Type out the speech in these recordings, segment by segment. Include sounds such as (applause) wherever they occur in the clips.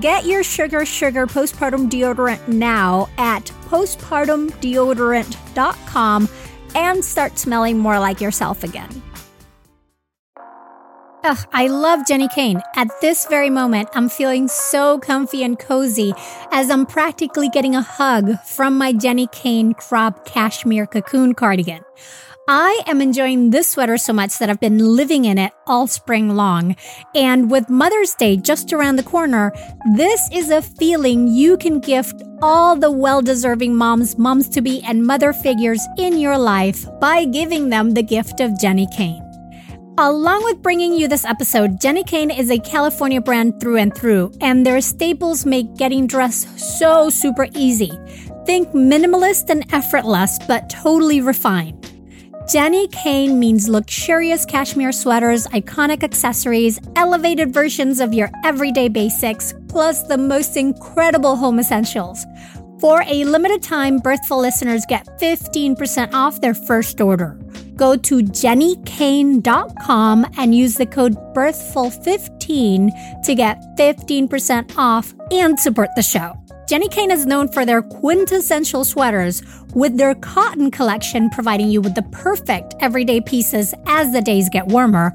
Get your Sugar Sugar postpartum deodorant now at postpartumdeodorant.com and start smelling more like yourself again. Ugh, I love Jenni Kayne. At this very moment, I'm feeling so comfy and cozy as I'm practically getting a hug from my Jenni Kayne crop cashmere cocoon cardigan. I am enjoying this sweater so much that I've been living in it all spring long. And with Mother's Day just around the corner, this is a feeling you can gift all the well deserving moms, moms to be, and mother figures in your life by giving them the gift of Jenni Kayne. Along with bringing you this episode, Jenni Kayne is a California brand through and through, and their staples make getting dressed so super easy. Think minimalist and effortless, but totally refined. Jenni Kayne means luxurious cashmere sweaters, iconic accessories, elevated versions of your everyday basics, plus the most incredible home essentials. For a limited time, Birthful listeners get 15% off their first order. Go to jennikayne.com and use the code BIRTHFUL15 to get 15% off and support the show. Jenni Kayne is known for their quintessential sweaters, with their cotton collection providing you with the perfect everyday pieces as the days get warmer.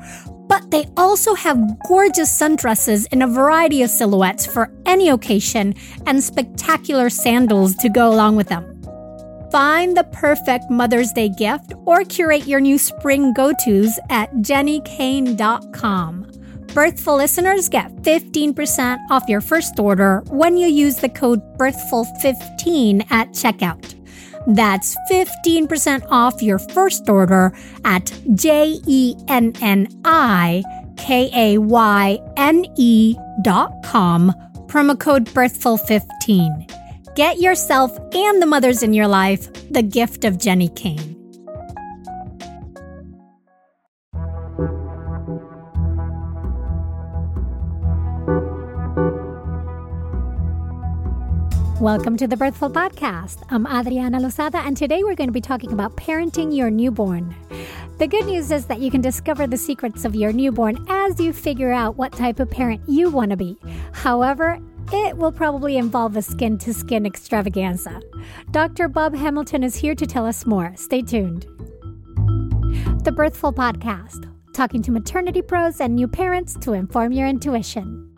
But they also have gorgeous sundresses in a variety of silhouettes for any occasion and spectacular sandals to go along with them. Find the perfect Mother's Day gift or curate your new spring go tos at jennikayne.com. Birthful listeners get 15% off your first order when you use the code BIRTHFUL15 at checkout. That's 15% off your first order at J E N N I K A Y N E dot com, promo code BIRTHFUL15. Get yourself and the mothers in your life the gift of Jenni Kayne. Welcome to the Birthful Podcast. I'm Adriana Lozada, and today we're going to be talking about parenting your newborn. The good news is that you can discover the secrets of your newborn as you figure out what type of parent you want to be. However, it will probably involve a skin to skin extravaganza. Dr. Bob Hamilton is here to tell us more. Stay tuned. The Birthful Podcast, talking to maternity pros and new parents to inform your intuition.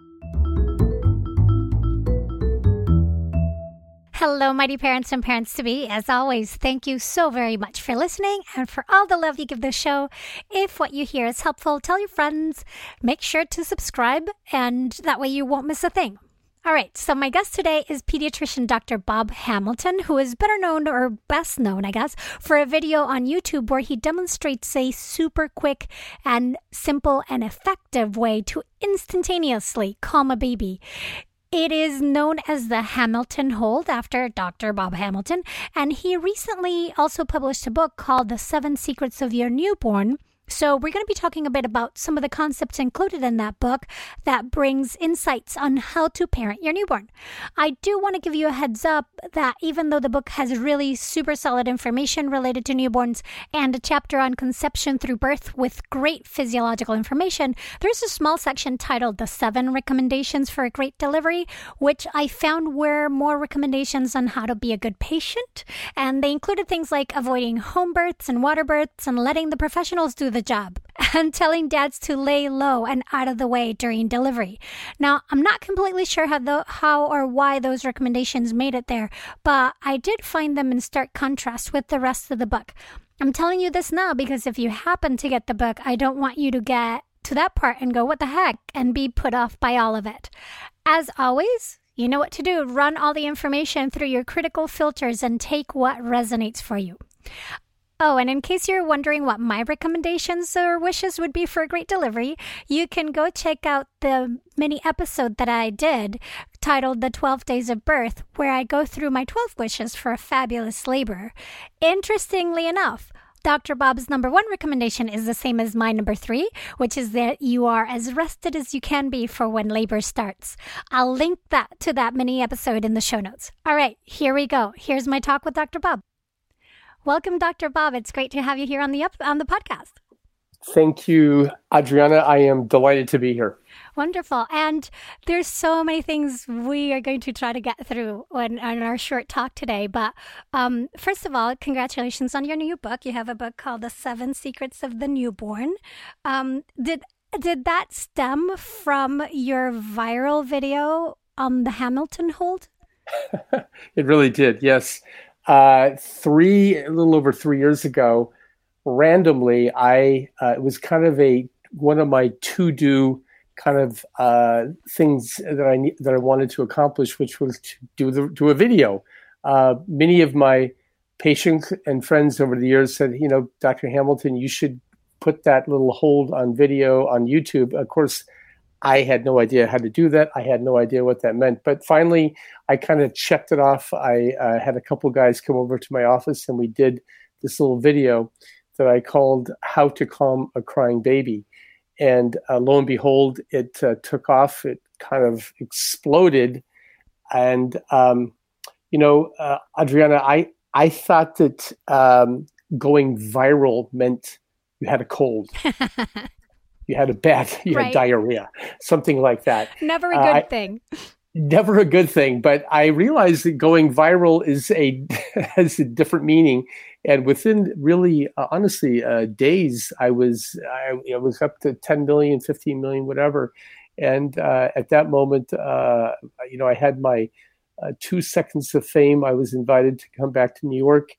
Hello, mighty parents and parents to be. As always, thank you so very much for listening and for all the love you give the show. If what you hear is helpful, tell your friends. Make sure to subscribe, and that way you won't miss a thing. All right, so my guest today is pediatrician Dr. Bob Hamilton, who is better known or best known, I guess, for a video on YouTube where he demonstrates a super quick and simple and effective way to instantaneously calm a baby. It is known as the Hamilton Hold after Dr. Bob Hamilton, and he recently also published a book called The Seven Secrets of Your Newborn so, we're going to be talking a bit about some of the concepts included in that book that brings insights on how to parent your newborn. I do want to give you a heads up that even though the book has really super solid information related to newborns and a chapter on conception through birth with great physiological information, there's a small section titled The Seven Recommendations for a Great Delivery, which I found were more recommendations on how to be a good patient. And they included things like avoiding home births and water births and letting the professionals do the job (laughs) and telling dads to lay low and out of the way during delivery. Now, I'm not completely sure how, the, how or why those recommendations made it there, but I did find them in stark contrast with the rest of the book. I'm telling you this now because if you happen to get the book, I don't want you to get to that part and go, what the heck, and be put off by all of it. As always, you know what to do. Run all the information through your critical filters and take what resonates for you. Oh, and in case you're wondering what my recommendations or wishes would be for a great delivery, you can go check out the mini episode that I did titled The 12 Days of Birth, where I go through my 12 wishes for a fabulous labor. Interestingly enough, Dr. Bob's number one recommendation is the same as my number three, which is that you are as rested as you can be for when labor starts. I'll link that to that mini episode in the show notes. All right, here we go. Here's my talk with Dr. Bob. Welcome, Dr. Bob. It's great to have you here on the up, on the podcast. Thank you, Adriana. I am delighted to be here. Wonderful. And there's so many things we are going to try to get through on, in our short talk today. But um, first of all, congratulations on your new book. You have a book called The Seven Secrets of the Newborn. Um, did did that stem from your viral video on the Hamilton hold? (laughs) it really did. Yes uh, three, a little over three years ago, randomly, I uh, it was kind of a one of my to do kind of uh, things that I that I wanted to accomplish, which was to do the do a video. Uh, many of my patients and friends over the years said, you know, Dr. Hamilton, you should put that little hold on video on YouTube. Of course, I had no idea how to do that. I had no idea what that meant. But finally, I kind of checked it off. I uh, had a couple guys come over to my office and we did this little video that I called How to Calm a Crying Baby. And uh, lo and behold, it uh, took off. It kind of exploded. And, um, you know, uh, Adriana, I, I thought that um, going viral meant you had a cold. (laughs) you had a bad, (laughs) you right. had diarrhea, something like that. Never a good uh, thing. Never a good thing, but I realized that going viral is a (laughs) has a different meaning, and within really, uh, honestly, uh, days, I was I, I, was up to 10 million, 15 million, whatever, and uh, at that moment, uh, you know, I had my uh, two seconds of fame. I was invited to come back to New York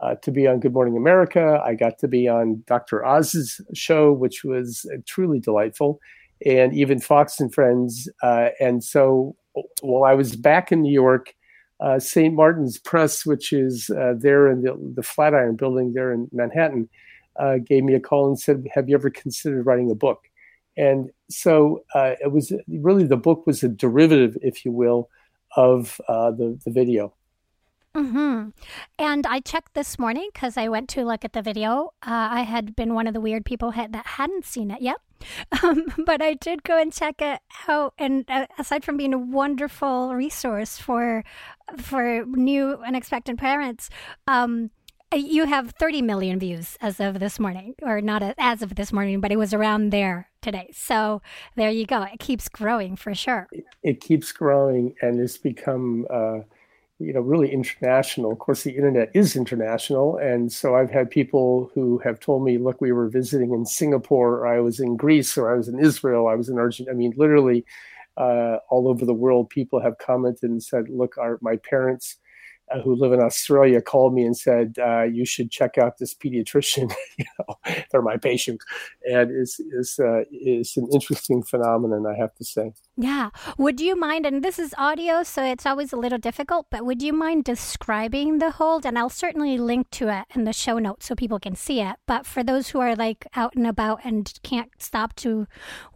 uh, to be on Good Morning America. I got to be on Dr. Oz's show, which was uh, truly delightful, and even Fox and Friends. Uh, and so while I was back in New York, uh, St. Martin's Press, which is uh, there in the, the, Flatiron building there in Manhattan, gave me a call and said, Have you ever considered writing a book? And so it was really the book was a derivative, if you will, of the, the video. Mm-hmm. And I checked this morning because I went to look at the video. Uh, I had been one of the weird people that hadn't seen it yet. (laughs) Um, but I did go and check it out. And uh, aside from being a wonderful resource for for new and expectant parents, um, you have 30 million views as of this morning, or not as of this morning, but it was around there today. So there you go. It keeps growing for sure. It keeps growing, and it's become. Uh you know really international. Of course the internet is international and so i've had people who have told me look we were visiting in singapore or i was in greece or i was in israel i was in argentina. I mean literally uh, all over the world people have commented and said look our my parents uh, who live in Australia called me and said, uh, "You should check out this pediatrician. (laughs) you know, they're my patients, and it's is uh, is an interesting phenomenon, I have to say." Yeah. Would you mind? And this is audio, so it's always a little difficult. But would you mind describing the hold? And I'll certainly link to it in the show notes so people can see it. But for those who are like out and about and can't stop to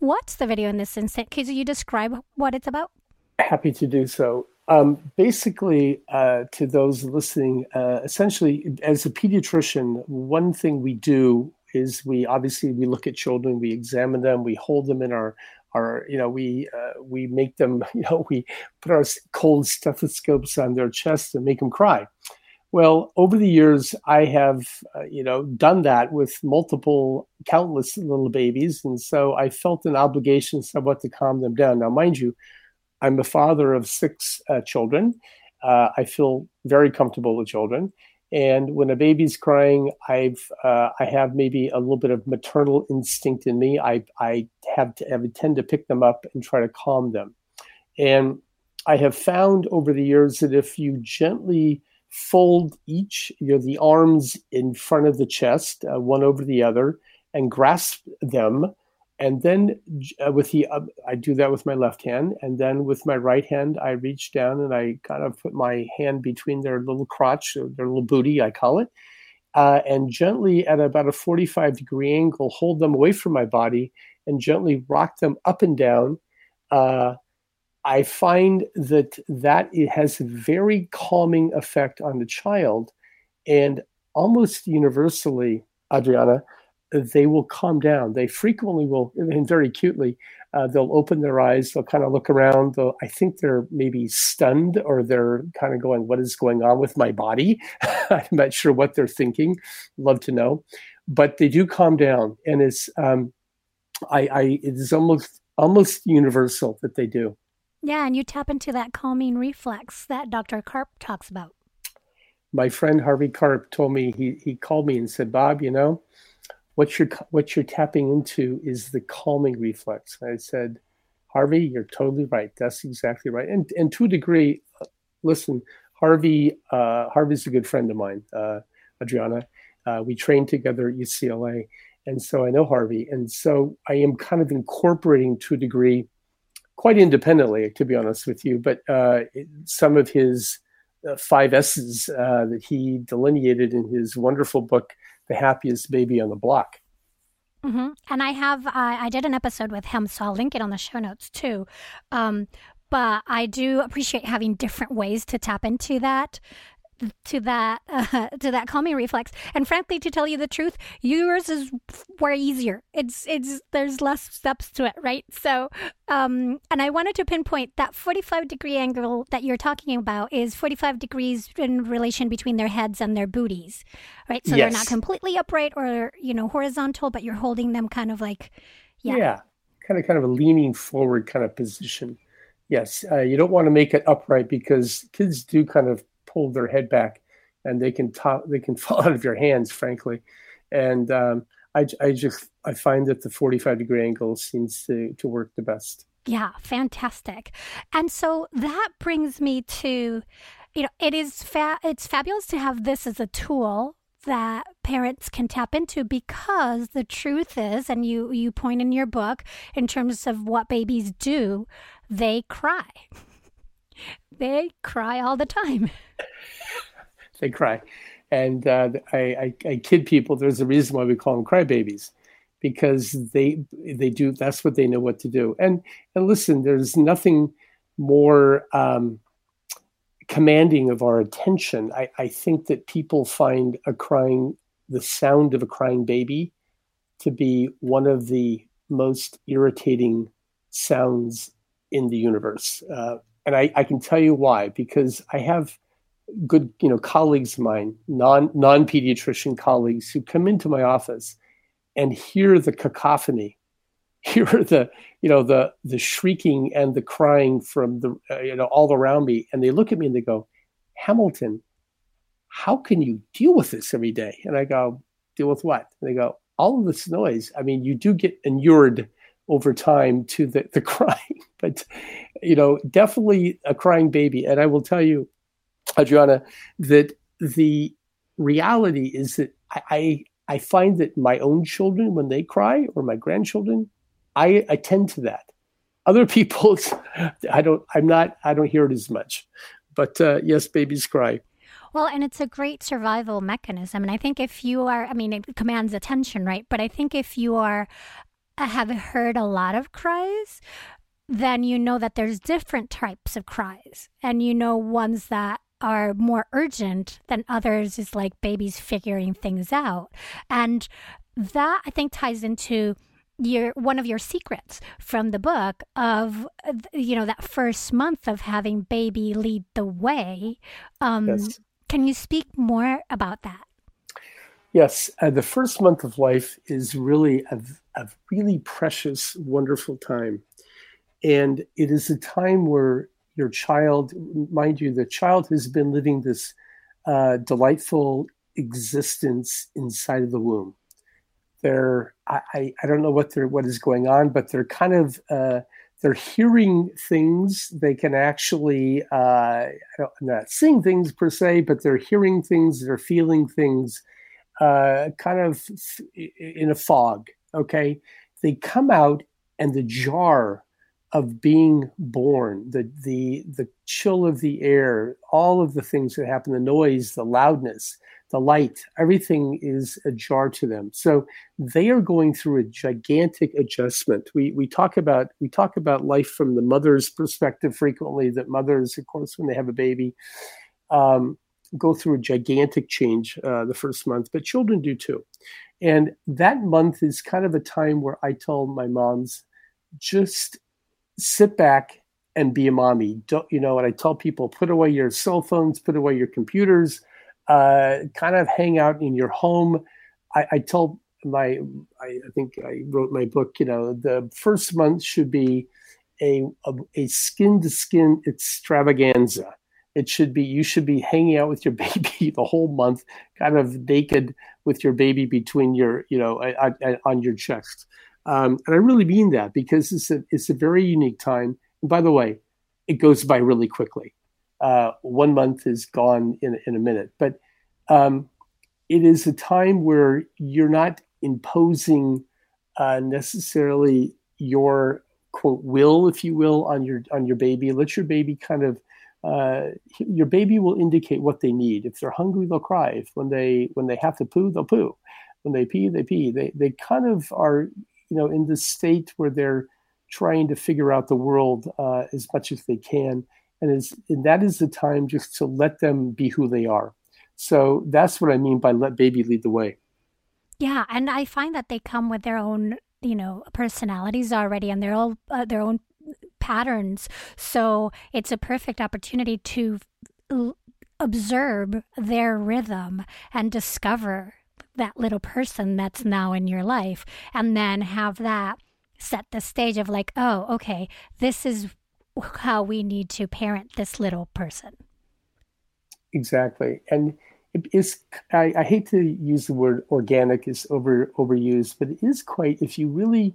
watch the video in this instant, could you describe what it's about? Happy to do so. Um, basically, uh, to those listening, uh, essentially, as a pediatrician, one thing we do is we obviously we look at children, we examine them, we hold them in our our you know we uh, we make them (laughs) you know we put our cold stethoscopes on their chest and make them cry. Well, over the years, I have uh, you know done that with multiple, countless little babies, and so I felt an obligation somewhat to calm them down. Now, mind you, I'm the father of six uh, children. Uh, I feel very comfortable with children. And when a baby's crying, I've uh, I have maybe a little bit of maternal instinct in me. I I have to have tend to pick them up and try to calm them. And I have found over the years that if you gently fold each, you know, the arms in front of the chest, uh, one over the other, and grasp them, and then uh, with the uh, i do that with my left hand. And then with my right hand i reach down and i kind of put my hand between their little crotch their little booty i call it uh, and gently at about a 45 degree angle hold them away from my body and gently rock them up and down. Uh, i find that that it has a very calming effect on the child. And almost universally adriana they will calm down. They frequently will, (laughs) and very cutely, uh, they'll open their eyes. They'll kind of look around. They'll, I think they're maybe stunned or they're kind of going, "What is going on with my body?" (laughs) I'm not sure what they're thinking. Love to know, but they do calm down, and it's um, I, I it is almost almost universal that they do. Yeah, and you tap into that calming reflex that Dr. Karp talks about. My friend Harvey Karp told me he he called me and said, "Bob, you know." What you're what you're tapping into is the calming reflex. And I said, Harvey, you're totally right. That's exactly right. And and to a degree, uh, listen, Harvey uh, Harvey's a good friend of mine, uh, Adriana. Uh, we trained together at UCLA, and so I know Harvey. And so I am kind of incorporating to a degree, quite independently, to be honest with you, but uh, some of his uh, five S's that he delineated in his wonderful book the happiest baby on the block. Mm-hmm. And I have, uh, I did an episode with him, so I'll link it on the show notes too. Um, but I do appreciate having different ways to tap into that to that uh, (laughs) to that calming reflex. And frankly to tell you the truth yours is way easier. It's it's there's less steps to it right? So um and i wanted to pinpoint that 45 degree angle that you're talking about is 45 degrees in relation between their heads and their booties right? So yes. they're not completely upright or you know horizontal but you're holding them kind of like yeah, yeah kind of kind of a leaning forward kind of position. Yes uh, you don't want to make it upright because kids do kind of pull their head back and they can top, they can (laughs) fall out of your hands, frankly. And um, I, I just I find that the 45 degree angle seems to, to work the best. Yeah, fantastic. And so that brings me to, you know, it is fa- it's fabulous to have this as a tool that parents can tap into because the truth is and you you point in your book in terms of what babies do they cry they cry all the time. (laughs) they cry. And uh, I, I, I, kid people. There's a reason why we call them crybabies, because they they do. That's what they know what to do. And and listen, there's nothing more um, commanding of our attention. I, I think that people find a crying, the sound of a crying baby, to be one of the most irritating sounds in the universe. Uh, and I, I can tell you why because I have good you know colleagues of mine non non pediatrician colleagues who come into my office and hear the cacophony (laughs) hear the you know the the shrieking and the crying from the uh, you know all around me. And they look at me and they go hamilton how can you deal with this every day? And i go deal with what? And they go all of this noise. I mean you do get inured over time to the, the (laughs) crying. But, you know, definitely a crying baby. And I will tell you, Adriana, that the reality is that I, I, find that my own children, when they cry, or my grandchildren, I attend to that. Other (laughs) people's, I don't, I'm not, I don't hear it as much. But uh, yes, babies cry. Well, and it's a great survival mechanism. And I think if you are, I mean, it commands attention, right? But I think if you are have heard a lot of cries, then you know that there's different types of cries. And you know ones that are more urgent than others is like babies figuring things out. And that i think ties into your one of your secrets from the book of you know that first month of having baby lead the way. Um, yes. can you speak more about that? Yes. Uh, the first month of life is really a, a really precious wonderful time and it is a time where your child mind you the child has been living this uh, delightful existence inside of the womb they're I, I don't know what they're what is going on, but they're kind of uh, they're hearing things. They can actually uh, not seeing things per se, but they're hearing things. They're feeling things, uh, kind of in a fog. Okay, they come out, and the jar of being born, the the the chill of the air, all of the things that happen, the noise, the loudness, the light, everything is ajar to them. So they are going through a gigantic adjustment. We we talk about we talk about life from the mother's perspective frequently. That mothers, of course, when they have a baby, um, go through a gigantic change uh, the first month, but children do too. And that month is kind of a time where I tell my moms, just sit back and be a mommy. Don't you know? And I tell people, put away your cell phones, put away your computers uh, kind of hang out in your home. I, I tell my, I, I, think I wrote my book, you know, the first month should be a, a skin to skin extravaganza. It should be, you should be hanging out with your (laughs) baby the whole month, kind of naked with your baby between your, you know, on your chest. Um, and I really mean that because it's a, it's a very unique time. And by the way, it goes by really quickly uh, one month is gone in, in a minute. But um, it is a time where you're not imposing uh, necessarily your quote will, if you will, on your on your baby. Let your baby kind of uh, your baby will indicate what they need. If they're hungry, they'll cry. If when they when they have to poo, they'll poo. When they pee, they pee. They they kind of are you know in this state where they're trying to figure out the world uh, as much as they can and is and that is the time just to let them be who they are. So that's what I mean by let baby lead the way. Yeah, and I find that they come with their own, you know, personalities already and their own uh, their own patterns. So it's a perfect opportunity to l- observe their rhythm and discover that little person that's now in your life and then have that set the stage of like, oh, okay, this is how we need to parent this little person. Exactly. And it is, I, I hate to use the word organic is over overused, but it is quite, if you really,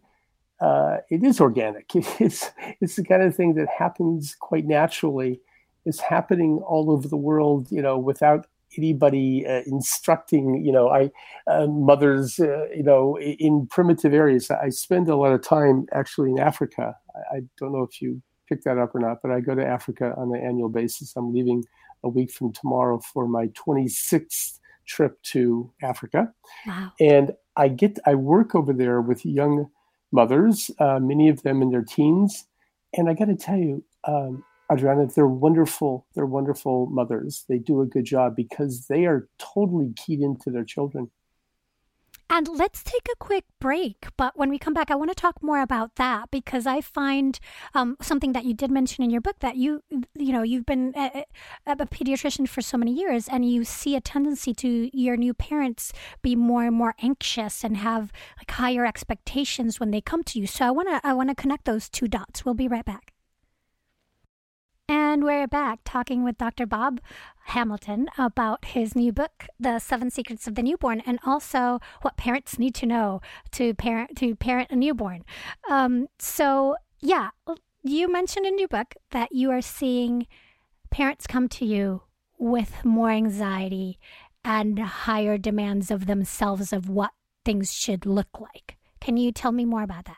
uh, it is organic. (laughs) It's, it's the kind of thing that happens quite naturally. It's happening all over the world, you know, without anybody uh, instructing, you know, I uh, mothers, uh, you know, in primitive areas. I spend a lot of time actually in Africa. I, I don't know if you pick that up or not, but I go to Africa on an annual basis. I'm leaving a week from tomorrow for my 26th trip to Africa. Wow. And I get I work over there with young mothers, uh, many of them in their teens, and I got to tell you, um, Adriana, they're wonderful. They're wonderful mothers. They do a good job because they are totally keyed into their children. And let's take a quick break. But when we come back, I want to talk more about that because I find um, something that you did mention in your book that you, you know, you've been a, a, pediatrician for so many years and you see a tendency to your new parents be more and more anxious and have like higher expectations when they come to you. So I want to, I want to connect those two dots. We'll be right back. And we're back talking with Dr. Bob Hamilton about his new book, The Seven Secrets of the Newborn, and also what parents need to know to parent to parent a newborn. Um, so, yeah, you mentioned in your book that you are seeing parents come to you with more anxiety and higher demands of themselves of what things should look like. Can you tell me more about that?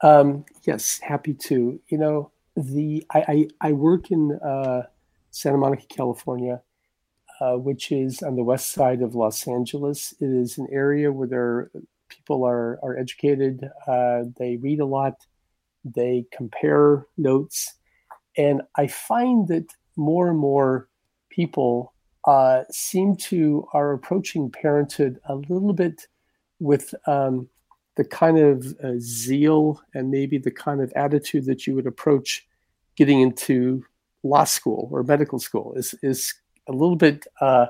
Um, yes, happy to. You know, the I, I, I work in uh, Santa Monica, California, uh, which is on the west side of Los Angeles. It is an area where there people are are educated. Uh, they read a lot. they compare notes. And I find that more and more people uh, seem to are approaching parenthood a little bit with um, the kind of uh, zeal and maybe the kind of attitude that you would approach getting into law school or medical school is is a little bit uh,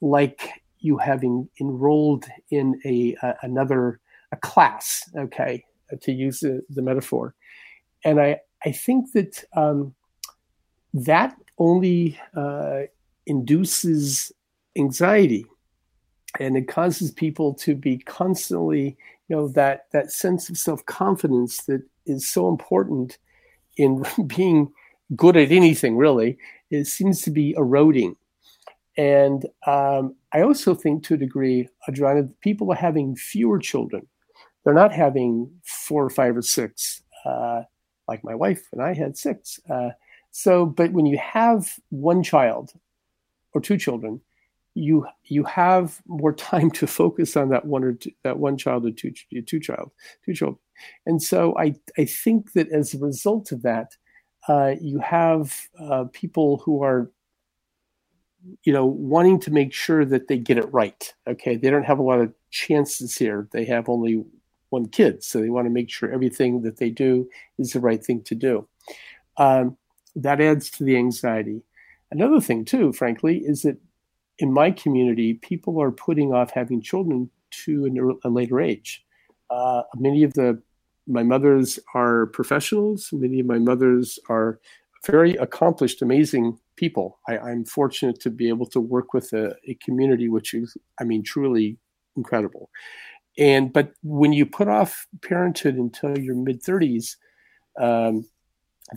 like you having enrolled in a, another a class. Okay, to use the, the metaphor, and I I think that um, that only uh, induces anxiety and it causes people to be constantly you know that that sense of self-confidence that is so important in (laughs) being good at anything really it seems to be eroding. And um, i also think to a degree adriana people are having fewer children. They're not having four or five or six uh, like my wife and i had six uh, so but when you have one child or two children you you have more (laughs) time to focus on that one or two, that one child or two two child two children. And so i i think that as a result of that uh, you have uh, people who are you know wanting to make sure that they get it right okay? They don't have a lot of chances here. They have only one kid so they want to make sure everything that they do is the right thing to do. Um, that adds to the anxiety. Another thing too frankly is that in my community, people are putting off having children to a later age. Uh, many of the my mothers are professionals. Many of my mothers are very accomplished, amazing people. I, am fortunate to be able to work with a, a, community which is, I mean, truly incredible. And but when you put off parenthood until your mid 30s, um,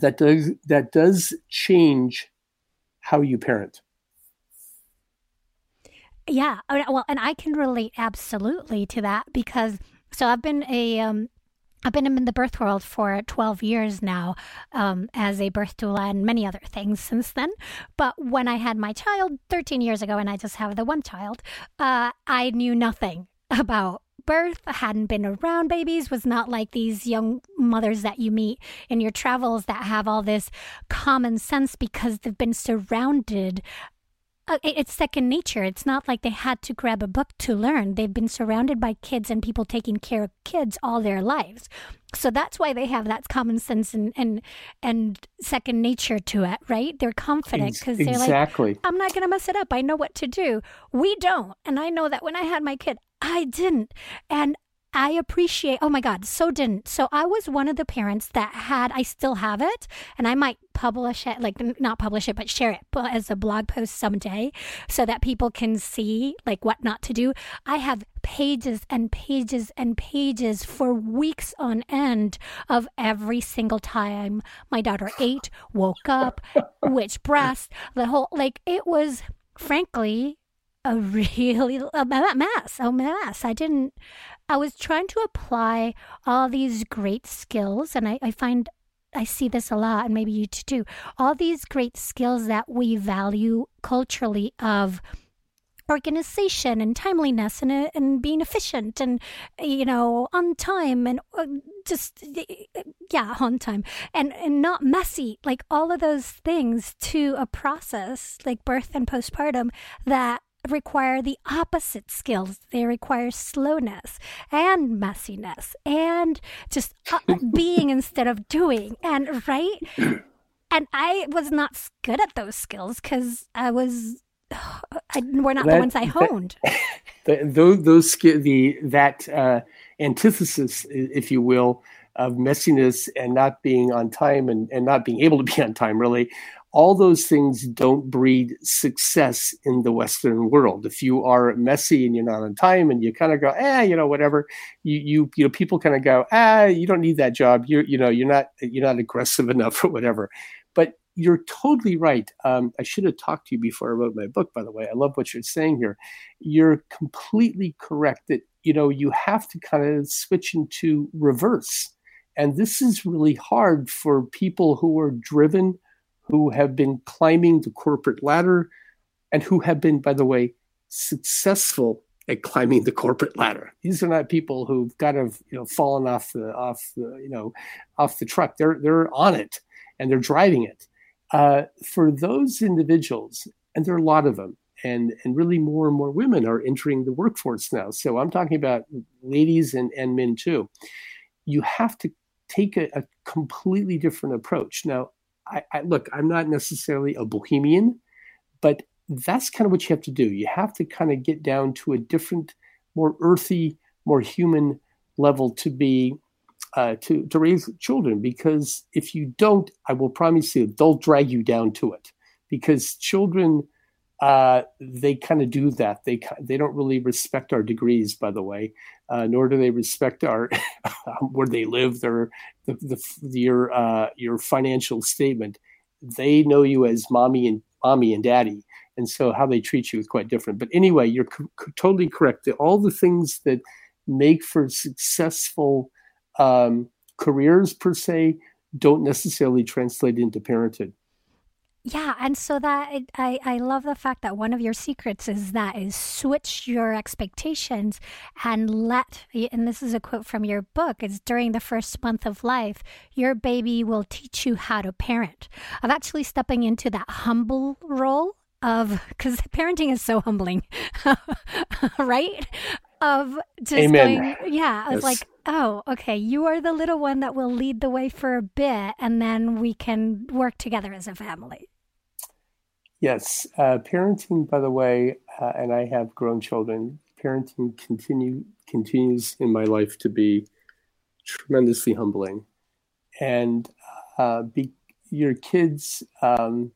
that does that does change how you parent. Yeah. Well, and I can relate absolutely to that because so I've been a um, I've been in the birth world for 12 years now um, as a birth doula and many other things since then. But when I had my child 13 years ago, and I just have the one child, uh, I knew nothing about birth, hadn't been around babies, was not like these young mothers that you meet in your travels that have all this common sense because they've been surrounded uh, it's second nature. It's not like they had to grab a book to learn. They've been surrounded by kids and people taking care of kids all their lives. So that's why they have that common sense and and, and second nature to it, right? They're confident because they're exactly. like, I'm not going to mess it up. I know what to do. We don't. And I know that when I had my kid, I didn't. And I appreciate, oh my God, so didn't. So I was one of the parents that had, I still have it, and I might publish it, like not publish it, but share it as a blog post someday so that people can see like what not to do. I have pages and pages and pages for weeks on end of every single time my daughter ate, woke up, which breast, the whole, like it was frankly a (laughs) really a mess, a mess. I didn't. I was trying to apply all these great skills, and I, I find I see this a lot, and maybe you too. All these great skills that we value culturally of organization and timeliness and uh, and being efficient and you know on time and uh, just yeah on time and and not messy like all of those things to a process like birth and postpartum that require the opposite skills. They require slowness and messiness and just uh, (laughs) being instead of doing. And right? And I was not good at those skills because I was. I, we're not that, the ones I honed. (laughs) That, those, those the that uh, antithesis, if you will, of messiness and not being on time and, and not being able to be on time really all those things don't breed success in the Western world. If you are messy and you're not on time and you kind of go, eh, you know, whatever, you you you know, people kind of go, ah, you don't need that job. You're you know, you're not you're not aggressive (laughs) enough or whatever. But you're totally right. Um, I should have talked to you before I wrote my book, by the way. I love what you're saying here. You're completely correct that you know you have to kind of switch into reverse. And this is really hard for people who are driven who have been climbing the corporate ladder and who have been, by the way, successful at climbing the corporate ladder. These are not people who've kind of you know fallen off the off the you know off the truck. They're they're on it and they're driving it. Uh, for those individuals, and there are a lot of them, and and really more and more women are entering the workforce now. So I'm talking about ladies and, and men too. You have to take a, a completely different approach. Now, I, I look, I'm not necessarily a bohemian, but that's kind of what you have to do. You have to kind of get down to a different, more earthy, more human level to be uh, to to raise children. Because if you don't, I will promise you, they'll drag you down to it. Because children, uh, they kind of do that. They they don't really respect our degrees, by the way, uh, nor do they respect our (laughs) where they live, their the, the your uh, your financial statement. They know you as mommy and mommy and daddy and so how they treat you is quite different. But anyway, you're totally correct. All the things that make for successful um, careers per se don't necessarily translate into parenthood. Yeah, and so that I I love the fact that one of your secrets is that is switch your expectations and let and this is a quote from your book is during the first month of life your baby will teach you how to parent. Of actually stepping into that humble role of because (laughs) parenting is so humbling, (laughs) right? Of just Amen. going, yeah, I was yes. like, oh, okay, you are the little one that will lead the way for a bit, and then we can work together as a family. Yes, uh, parenting, by the way, uh, and I have grown children. Parenting continue continues in my life to be tremendously humbling, and uh, be, your kids. Um,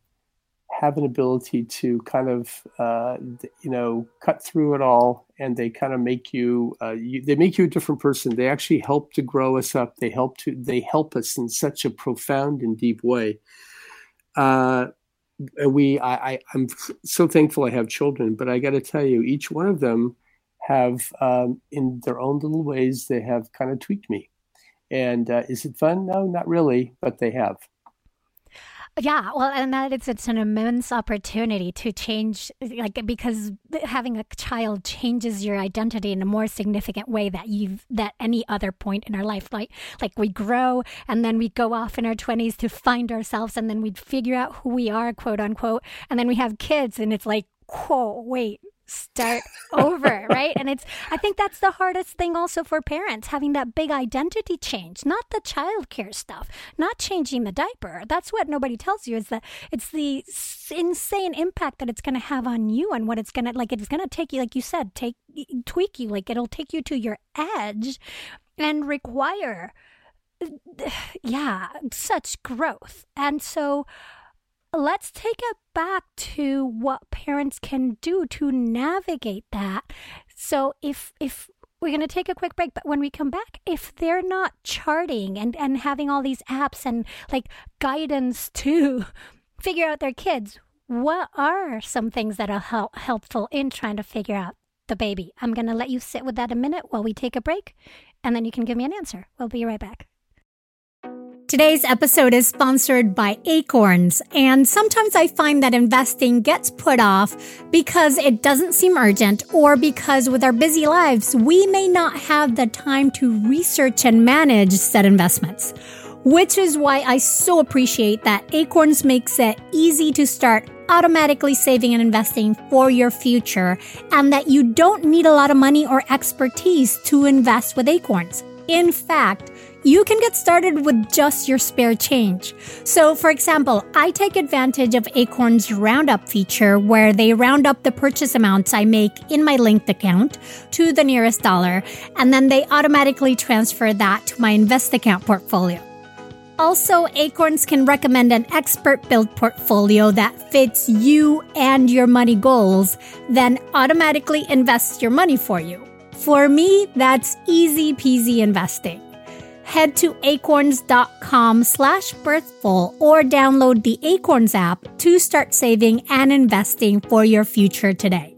have an ability to kind of uh, you know cut through it all and they kind of make you, uh, you, they make you a different person they actually help to grow us up they help to they help us in such a profound and deep way uh, we I, I i'm so thankful i have children but i got to tell you each one of them have um, in their own little ways they have kind of tweaked me. And uh, is it fun? No not really but they have yeah, well, and that it's it's an immense opportunity to change, like because having a child changes your identity in a more significant way that you've that any other point in our life. Like like we grow and then we go off in our twenties to find ourselves, and then we figure out who we are, quote unquote, and then we have kids, and it's like, whoa, wait, start over, right? And it's, I think that's the hardest thing also for parents, having that big identity change, not the childcare stuff, not changing the diaper. That's what nobody tells you is that it's the insane impact that it's going to have on you and what it's going to, like, it's going to take you, like you said, take, tweak you, like it'll take you to your edge and require, (sighs) yeah, such growth. And so, let's take it back to what parents can do to navigate that. So if if we're going to take a quick break, but when we come back, if they're not charting and, and having all these apps and like guidance (laughs) to figure out their kids, what are some things that are help, helpful in trying to figure out the baby? I'm going to let you sit with that a minute while we take a break, and then you can give me an answer. We'll be right back. Today's episode is sponsored by Acorns, and sometimes I find that investing gets put off because it doesn't seem urgent or because with our busy lives, we may not have the time to research and manage said investments. Which is why I so appreciate that Acorns makes it easy to start automatically saving and investing for your future, and that you don't need a lot of money or expertise to invest with Acorns. In fact, you can get started with just your spare change. So, for example, I take advantage of Acorn's Roundup feature where they round up the purchase amounts I make in my linked account to the nearest dollar, and then they automatically transfer that to my invest account portfolio. Also, Acorns can recommend an expert built portfolio that fits you and your money goals, then automatically invests your money for you. For me, that's easy peasy investing head to acorns.com slash birthful or download the Acorns app to start saving and investing for your future today.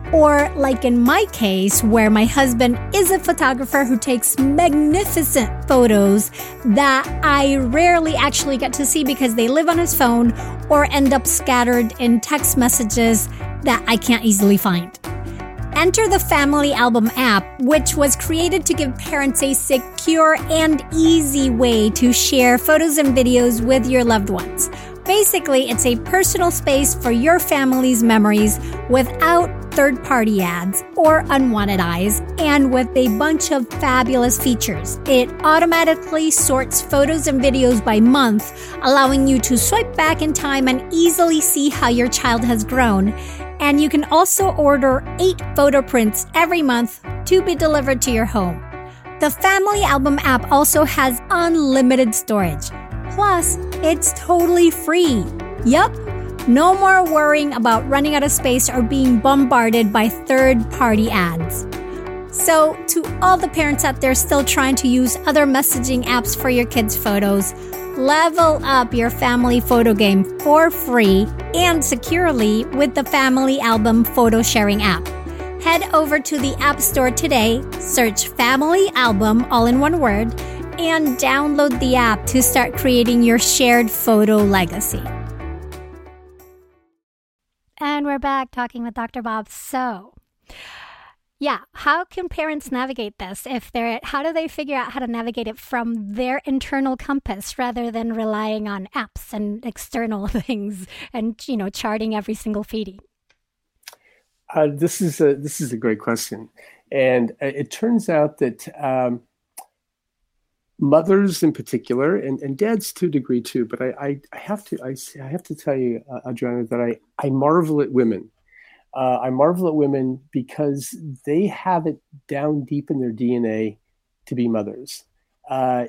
or, like in my case, where my husband is a photographer who takes magnificent photos that I rarely actually get to see because they live on his phone or end up scattered in text messages that I can't easily find. Enter the Family Album app, which was created to give parents a secure and easy way to share photos and videos with your loved ones. Basically, it's a personal space for your family's memories without third party ads or unwanted eyes, and with a bunch of fabulous features. It automatically sorts photos and videos by month, allowing you to swipe back in time and easily see how your child has grown. And you can also order eight photo prints every month to be delivered to your home. The Family Album app also has unlimited storage. Plus, it's totally free. Yup, no more worrying about running out of space or being bombarded by third party ads. So, to all the parents out there still trying to use other messaging apps for your kids' photos, level up your family photo game for free and securely with the Family Album photo sharing app. Head over to the App Store today, search Family Album all in one word and download the app to start creating your shared photo legacy. And we're back talking with Dr. Bob. So, yeah, how can parents navigate this if they're how do they figure out how to navigate it from their internal compass rather than relying on apps and external (laughs) things and you know charting every single feeding? Uh, this is a this is a great question, and uh, it turns out that um, mothers in particular, and, and dads to a degree too. But I, I, I have to I, I, have to tell you, uh, Adriana, that I, I marvel at women. Uh, I marvel at women because they have it down deep in their DNA to be mothers. Uh,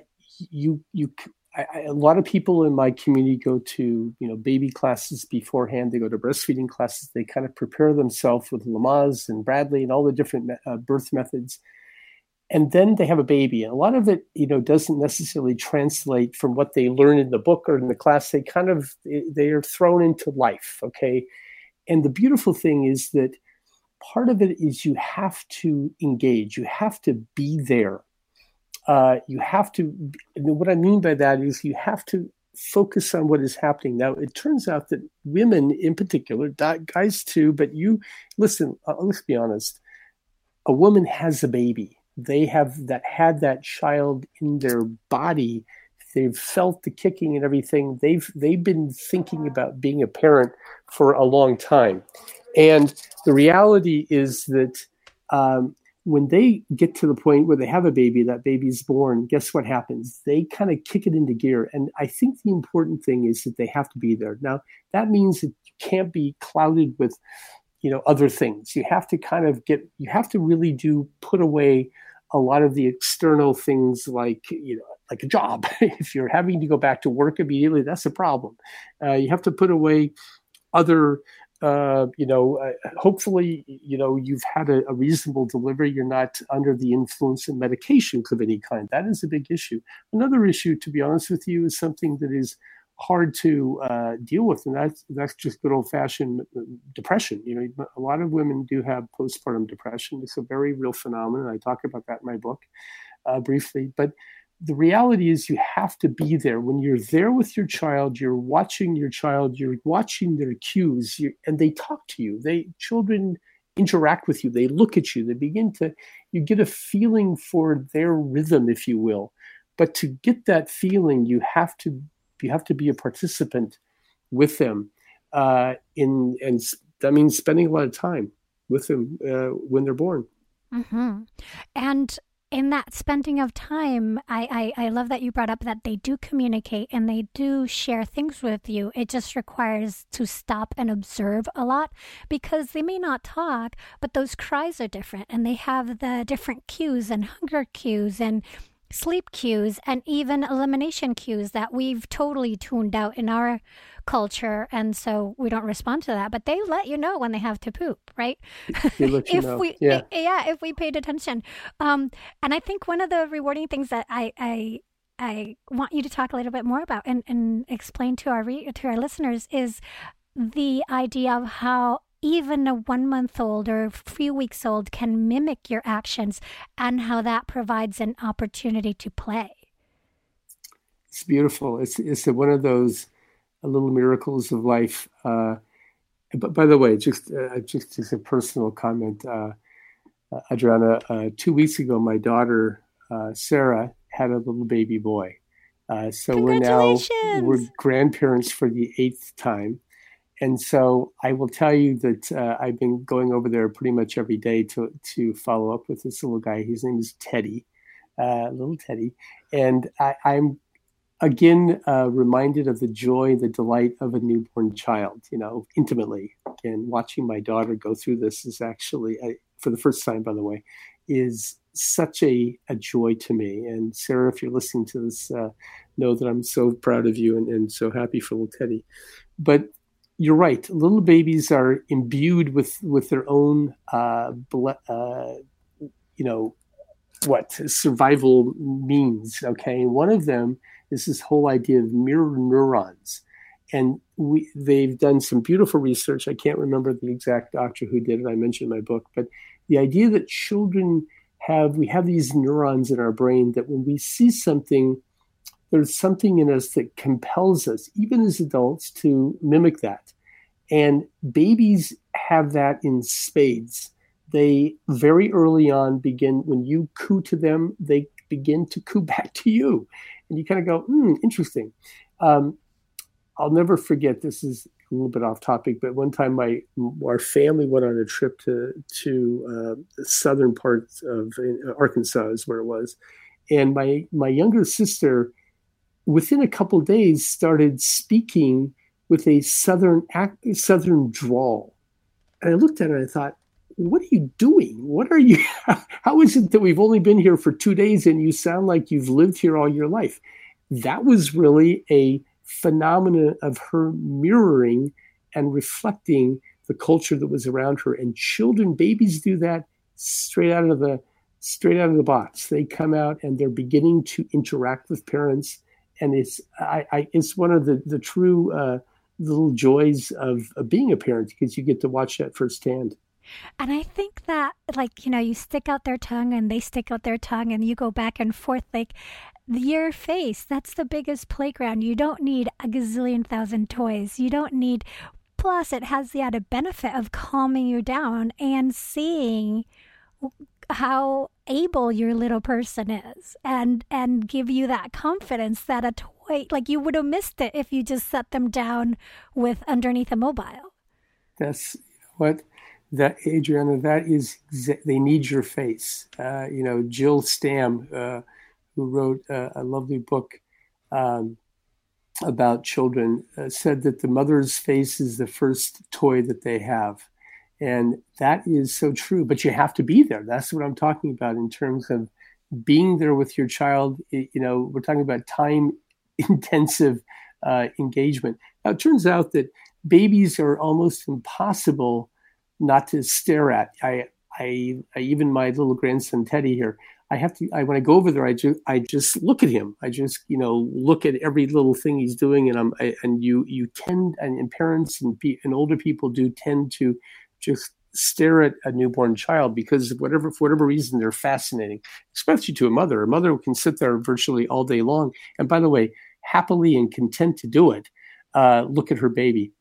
you you I, a lot of people in my community go to you know baby classes beforehand. They go to breastfeeding classes. They kind of prepare themselves with Lamaze and Bradley and all the different uh, birth methods and then they have a baby. And a lot of it you know doesn't necessarily translate from what they learn in the book or in the class. They kind of they are thrown into life okay? And the beautiful thing is that part of it is you have to engage. You have to be there. Uh, you have to what i mean by that is you have to focus on what is happening. Now it turns out that women in particular guys too but you listen uh, let's be honest. A woman has a baby they have that had that child in their body they've felt the kicking and everything. They've they've been thinking about being a parent for a long time. And the reality is that um, when they get to the point where they have a baby that baby's born guess what happens? They kind of kick it into gear. And i think the important thing is that they have to be there. Now that means that you can't be clouded with you know other things. You have to kind of get you have to really do put away a lot of the external things like you know like a job. (laughs) If you're having to go back to work immediately that's a problem. Uh, you have to put away other uh, you know uh, hopefully you know you've had a, a, reasonable delivery. You're not under the influence of medications of any kind. That is a big issue. Another issue to be honest with you is something that is hard to uh, deal with, and that's that's just good old fashioned uh, depression. You know, a lot of women do have postpartum depression. It's a very real phenomenon. I talk about that in my book uh, briefly, but the reality is you have to be there when you're there with your child you're watching your child you're watching their cues and they talk to you they children interact with you they look at you they begin to you get a feeling for their rhythm if you will but to get that feeling you have to you have to be a participant with them uh, in and that means spending a lot of time with them uh, when they're born. Mm-hmm. And in that spending of time, I, I, I love that you brought up that they do communicate and they do share things with you. It just requires to stop and observe a lot because they may not talk, but those cries are different and they have the different cues and hunger cues and sleep cues and even elimination cues that we've totally tuned out in our culture and so we don't respond to that but they let you know when they have to poop right (laughs) if know. we yeah. yeah if we paid attention um and i think one of the rewarding things that i i i want you to talk a little bit more about and, and explain to our re- to our listeners is the idea of how even a one month old or a few weeks old can mimic your actions and how that provides an opportunity to play. It's beautiful. It's, it's one of those little miracles of life. Uh, but by the way, just, uh, just, just a personal comment, uh, uh Adriana, uh, two weeks ago, my daughter, uh, Sarah, had a little baby boy. so we're now we're grandparents for the eighth time and so I will tell you that uh, I've been going over there pretty much every day to to follow up with this little guy. His name is Teddy, uh, little Teddy, and I, am again uh, reminded of the joy, the delight of a newborn child. You know, intimately. Again, watching my daughter go through this is actually, for the first time, by the way, is such a, a joy to me. And Sarah, if you're listening to this, uh, know that I'm so proud of you and, and so happy for little Teddy. But you're right. Little babies are imbued with with their own, uh, uh, you know, what survival means. Okay, one of them is this whole idea of mirror neurons, and we they've done some beautiful research. I can't remember the exact doctor who did it. I mentioned in my book, but the idea that children have we have these neurons in our brain that when we see something there's something in us that compels us, even as adults, to mimic that. And babies have that in spades. They very early on begin, when you coo to them, they begin to coo (laughs) back to you. And you kind of go, hmm, interesting. Um, I'll never forget, this is a little bit off topic, but one time my our family went on a trip to to uh, the southern parts of Arkansas, is where it was, and my my younger sister within a couple days started speaking with a southern southern drawl. And I looked at her and I thought, what are you doing? What are you (laughs) how is it that we've only been here for 2 days and you sound like you've lived here all your life? That was really a phenomenon of her mirroring and reflecting the culture that was around her and children babies do that straight out of the straight out of the box. They come out and they're beginning to interact with parents and it's I, I it's one of the the true uh, little joys of, of being a parent because you get to watch that firsthand. And I think that, like, you know, you stick out their tongue and they stick out their tongue and you go back and forth. Like, your face, that's the biggest playground. You don't need a gazillion thousand toys. You don't need, plus, it has the added benefit of calming you down and seeing how able your little person is and and give you that confidence that a toy like you would have missed it if you just set them down with underneath a mobile. That's what? That adriana that is they need your face. Uh, you know jill stamm uh, who wrote a lovely book um, about children uh, said that the mother's face is the first toy that they have and that is so true, but you have to be there. That's what I'm talking about in terms of being there with your child. You know, we're talking about time (laughs) intensive uh, engagement. Now, it turns out that babies are almost impossible not to stare at. I, I, I even my little grandson Teddy here. I have to. I when I go over there, I just I just look at him. I just you know look at every little thing he's doing, and I'm I, and you you tend and, and parents and, and older people do tend to just stare at a newborn child because whatever for whatever reason they're fascinating, especially to a mother. A mother can sit there virtually all day long, and by the way, happily and content to do it. Uh, look at her baby.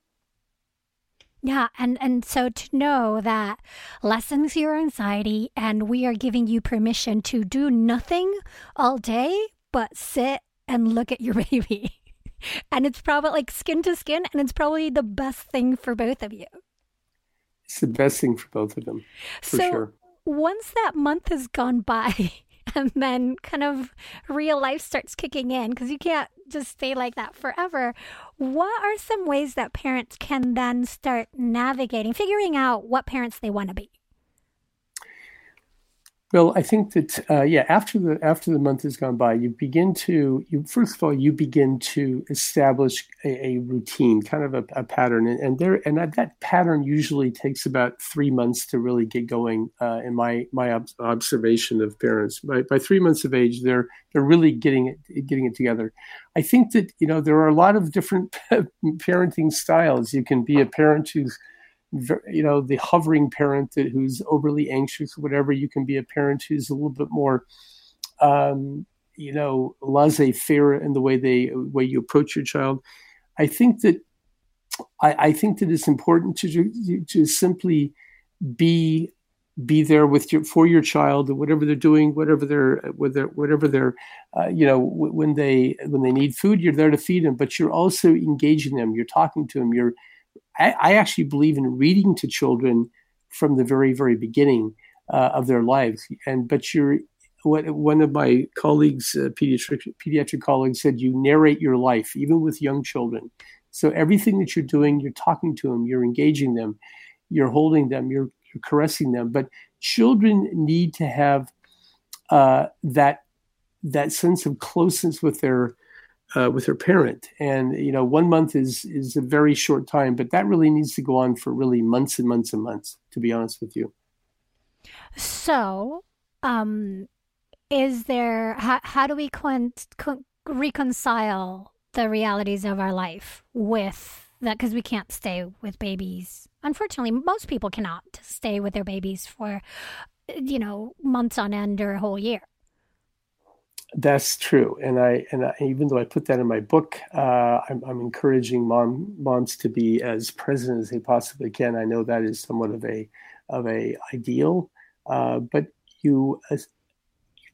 Yeah, and and so to know that lessens your anxiety, and we are giving you permission to do nothing all day but sit and look at your (laughs) baby. and it's probably like skin to skin, and it's probably the best thing for both of you it's the best thing for both of them, for so, sure. Once that month has gone by, (laughs) and then kind of real life starts kicking in because you can't just stay like that forever. What are some ways that parents can then start navigating, figuring out what parents they want to be? Well, I think that uh, yeah, after the after the month has gone by, you begin to you first of all you begin to establish a, a routine, kind of a, a pattern, and, and, there and that, pattern usually takes about three months to really get going. Uh, in my my ob- observation of parents, by, by three months of age, they're they're really getting it getting it together. I think that you know there are a lot of different (laughs) parenting styles. You can be a parent who's you know the hovering parent that, who's overly anxious or whatever you can be a parent who's a little bit more um, you know laissez-faire in the way they way you approach your child. I think that i, I think that it's important to to simply be be there with your for your child whatever they're doing whatever they're whatever whatever they're uh, you know when they when they need food you're there to feed them but you're also engaging them you're talking to them you're I, I actually believe in reading to children from the very, very beginning uh, of their lives. And but you're what one of my colleagues, uh, pediatric pediatric colleagues, said you narrate your life even with young children. So everything that you're doing, you're talking to them, you're engaging them, you're holding them, you're, you're caressing them. But children need to have uh, that that sense of closeness with their uh, with her parent. And you know, one month is is a very short time, but that really needs to go on for really months and months and months. To be honest with you. So, um, is there how how do we con- con- reconcile the realities of our life with that? Because we can't stay with babies. Unfortunately, most people cannot stay with their babies for you know months on end or a whole year. That's true, and I and I, even though I put that in my book, uh, I'm, I'm, encouraging mom moms to be as present as they possibly can. I know that is somewhat of a of a ideal, uh, but you uh,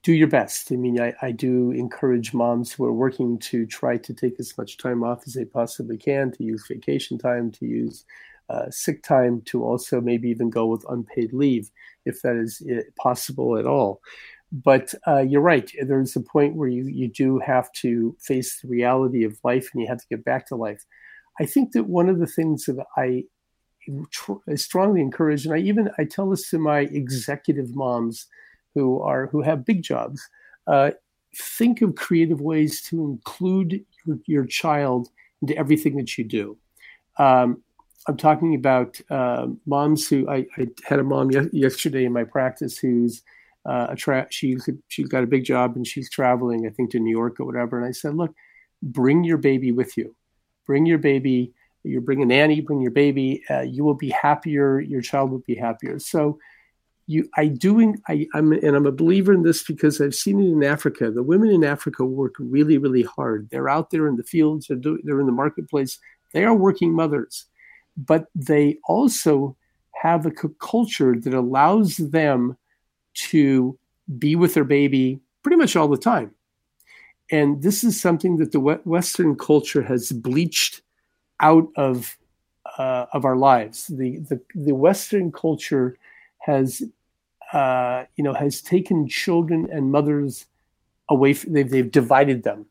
do your best. I mean, I, I do encourage moms who are working to try to take as much time off as they possibly can, to use vacation time, to use uh, sick time, to also maybe even go with unpaid leave if that is uh, possible at all. But uh, you're right. There's a point where you, you do have to face the reality of life and you have to get back to life. I think that one of the things that I tr- strongly encourage, and I even I tell this to my executive moms who are who have big jobs, uh, think of creative ways to include your, your, child into everything that you do. Um, I'm talking about uh, moms who I, I, had a mom ye- yesterday in my practice who's uh, a tra- she's she's got a big job and she's traveling, I think, to New York or whatever. And I said, look, bring your baby with you. Bring your baby. You bring a nanny. Bring your baby. Uh, you will be happier. Your child will be happier. So, you, I doing, I, I'm, and I'm a believer in this because I've seen it in Africa. The women in Africa work really, really hard. They're out there in the fields. They're, do, they're in the marketplace. They are working mothers, but they also have a culture that allows them to be with their baby pretty much all the time. And this is something that the Western culture has bleached out of uh, of our lives. The, the the Western culture has uh, you know has taken children and mothers away. From, they've they've divided them,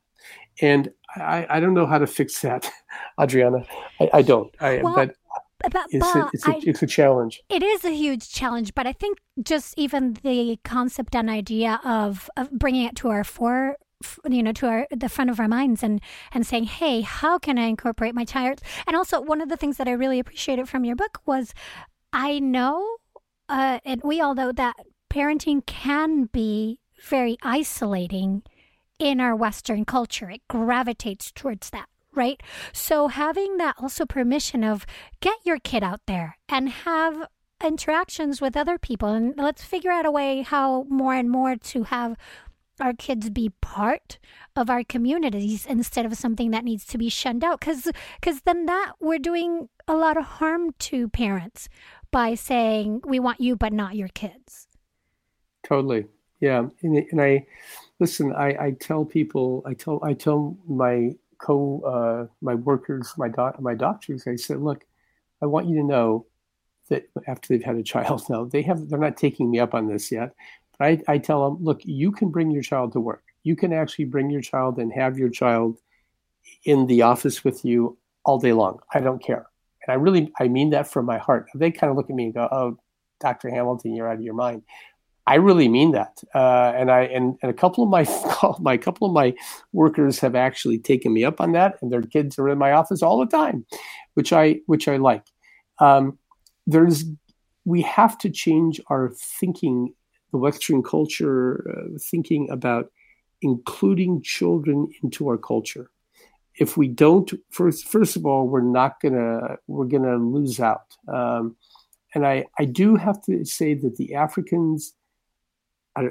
and I, I don't know how to fix that, (laughs) Adriana. I, I don't. I, well, but but, it's, a, it's, a, I, it's a challenge. It is a huge challenge, but I think just even the concept and idea of, of bringing it to our fore you know to our the front of our minds and and saying hey how can i incorporate my child? And also one of the things that i really appreciated from your book was i know uh, and we all know that parenting can be very isolating in our western culture. It gravitates towards that right? So having that also permission of get your kid out there and have interactions with other people and let's figure out a way how more and more to have our kids be part of our communities instead of something that needs to be shunned out. Because because then that we're doing a lot of harm to parents by saying we want you but not your kids. Totally. Yeah. And, and i listen I, I tell people i tell i tell my co uh, my workers, my doc, my doctors. I said, look, I want you to know that after they've had a child, (laughs) now they have they're not taking me up on this yet. But I, I tell them, look, you can bring your child to work. You can actually bring your child and have your child in the office with you all day long. I don't care. And I really I mean that from my heart. They kind of look at me and go, "Oh, Dr. Hamilton, you're out of your mind." I really mean that, uh, and I and, and a couple of my (laughs) my couple of my workers have actually taken me up on that, and their kids are in my office all the time, which I which I like. Um, there's we have to change our thinking, the Western culture uh, thinking about including children into our culture. If we don't, first first of all, we're not gonna we're gonna lose out. Um, and I I do have to say that the Africans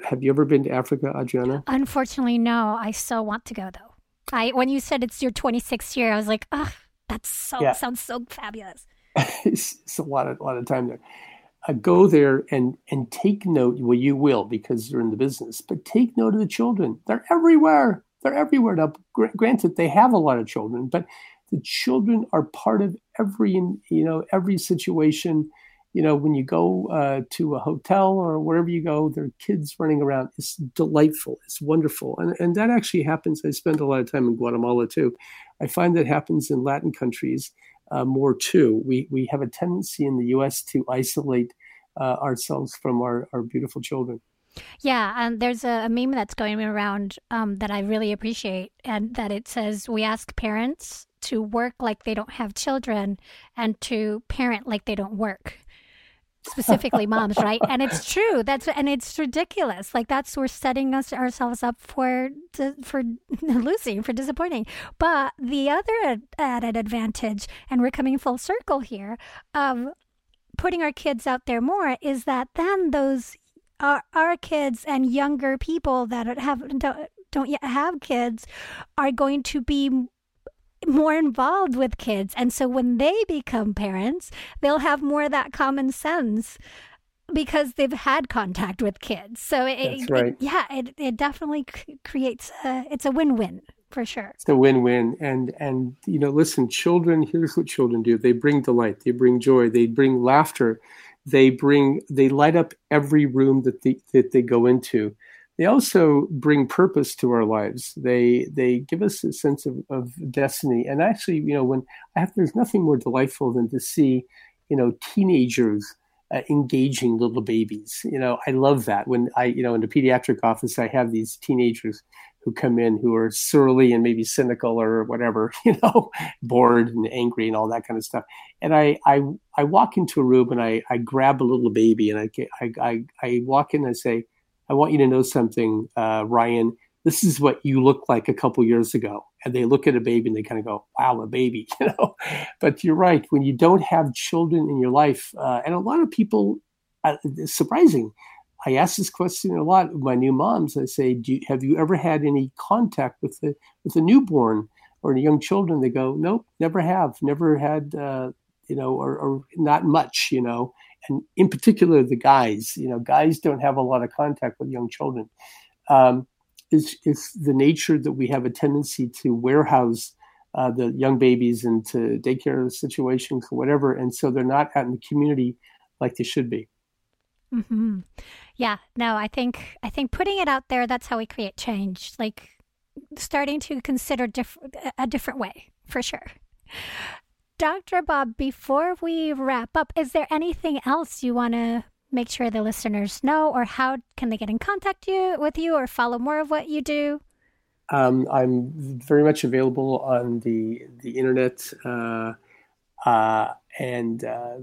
have you ever been to Africa, Adriana? Unfortunately, no. I so want to go though. I when you said it's your 26th year, I was like, oh, that's so yeah. sounds so fabulous. (laughs) it's, it's, a lot of a lot of time there. Uh, go there and and take note. Well, you will because you're in the business. But take note of the children. They're everywhere. They're everywhere. Now, gr- granted, they have a lot of children, but the children are part of every you know every situation you know, when you go uh, to a hotel or wherever you go, there are kids running around. It's delightful. It's wonderful. And, and that actually happens. I spend a lot of time in Guatemala too. I find that happens in Latin countries uh, more too. We, we have a tendency in the US to isolate uh, ourselves from our, our beautiful children. Yeah, and there's a, a meme that's going around um, that I really appreciate, and that it says, We ask parents to work like they don't have children and to parent like they don't work specifically (laughs) moms, right? And it's true. That's and it's ridiculous. Like that's we're setting us ourselves up for for (laughs) losing, for disappointing. But the other added advantage, and we're coming full circle here, of putting our kids out there more is that then those our, our kids and younger people that have don't, don't yet have kids are going to be more involved with kids. And so when they become parents, they'll have more of that common sense because they've had contact with kids. So it, That's right. It, yeah, it, it definitely creates a, it's a win-win for sure. It's a win-win. And, and, you know, listen, children, here's what children do. They bring delight. They bring joy. They bring laughter. They bring, they light up every room that they, that they go into they also bring purpose to our lives. They they give us a sense of, of destiny. And actually, you know, when I have, there's nothing more delightful than to see, you know, teenagers uh, engaging little babies. You know, I love that. When I, you know, in the pediatric office, I have these teenagers who come in who are surly and maybe cynical or whatever, (laughs) you know, bored and angry and all that kind of stuff. And I, I, I walk into a room and I, I grab a little baby and I, I, I, I walk in and I say, I want you to know something, uh, Ryan. This is what you look like a couple years ago. And they look at a baby and they kind of go, wow, a baby, (laughs) you know? But you're right. When you don't have children in your life, uh, and a lot of people, uh, it's surprising. I ask this question a lot of my new moms. I say, you, have you ever had any contact with a, with a newborn or young children? They go, nope, never have, never had, uh, you know, or, or not much, you know and in particular the guys. You know, guys don't have a lot of contact with young children. Um, it's, it's the nature that we have a tendency to warehouse uh, the young babies into daycare situations or whatever, and so they're not out in the community like they should be. Mm-hmm. Yeah, no, I think I think putting it out there that's how we create change. Like starting to consider diff- a different way for sure. Dr. Bob, before we wrap up, is there anything else you want to make sure the listeners know, or how can they get in contact you with you or follow more of what you do? Um, I'm very much available on the the internet, uh, uh, and uh,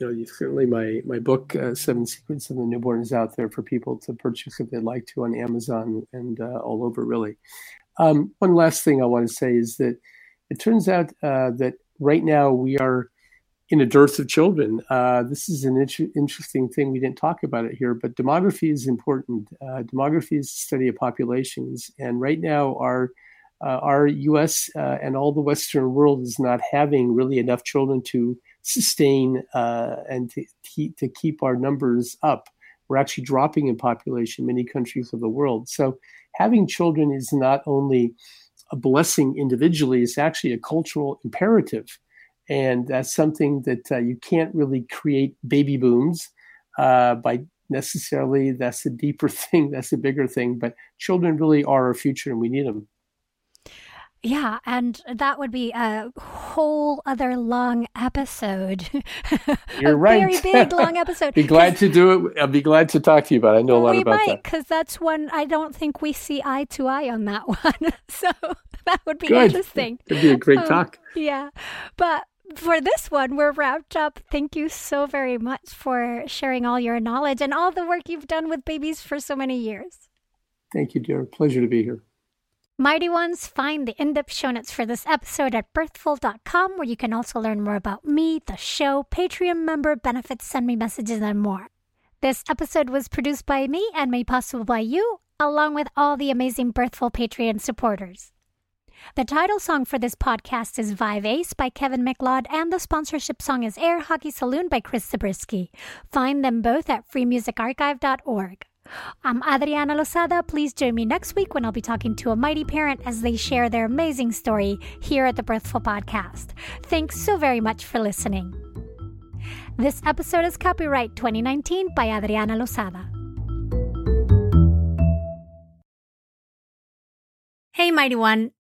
you know, certainly my my book uh, Seven Secrets of the Newborn is out there for people to purchase if they'd like to on Amazon and uh, all over really. Um, one last thing I want to say is that it turns out uh, that right now we are in a dearth of children. Uh, this is an inter- interesting thing. We didn't talk about it here, but demography is important. Uh, demography is the study of populations, and right now our uh, our U.S. Uh, and all the Western world is not having really enough children to sustain uh, and to to keep our numbers up. We're actually dropping in population in many countries of the world. So having children is not only a blessing individually is actually a cultural imperative. And that's something that uh, you can't really create baby booms uh, by necessarily. That's a deeper (laughs) thing, that's a bigger thing. But children really are our future and we need them. Yeah, and that would be a whole other long episode. (laughs) You're a right. Very big long episode. (laughs) be glad to do it. I'll be glad to talk to you about. it. I know a lot we about might, that. because that's one I don't think we see eye to eye on that (laughs) one. so that would be Good. interesting. It'd be a great Um, talk. Yeah, but for this one, we're wrapped up. Thank you so very much for sharing all your knowledge and all the work you've done with babies for so many years. Thank you, dear. Pleasure to be here. Mighty Ones, find the in depth show notes for this episode at birthful.com, where you can also learn more about me, the show, Patreon member benefits, send me messages, and more. This episode was produced by me and made possible by you, along with all the amazing Birthful Patreon supporters. The title song for this podcast is Vibe Ace by Kevin MacLeod, and the sponsorship song is Air Hockey Saloon by Chris Zabriskie. Find them both at freemusicarchive.org. I'm Adriana Lozada. Please join me next week when I'll be talking to a mighty parent as they share their amazing story here at the Birthful Podcast. Thanks so very much for listening. This episode is copyright 2019 by Adriana Lozada. Hey, Mighty One.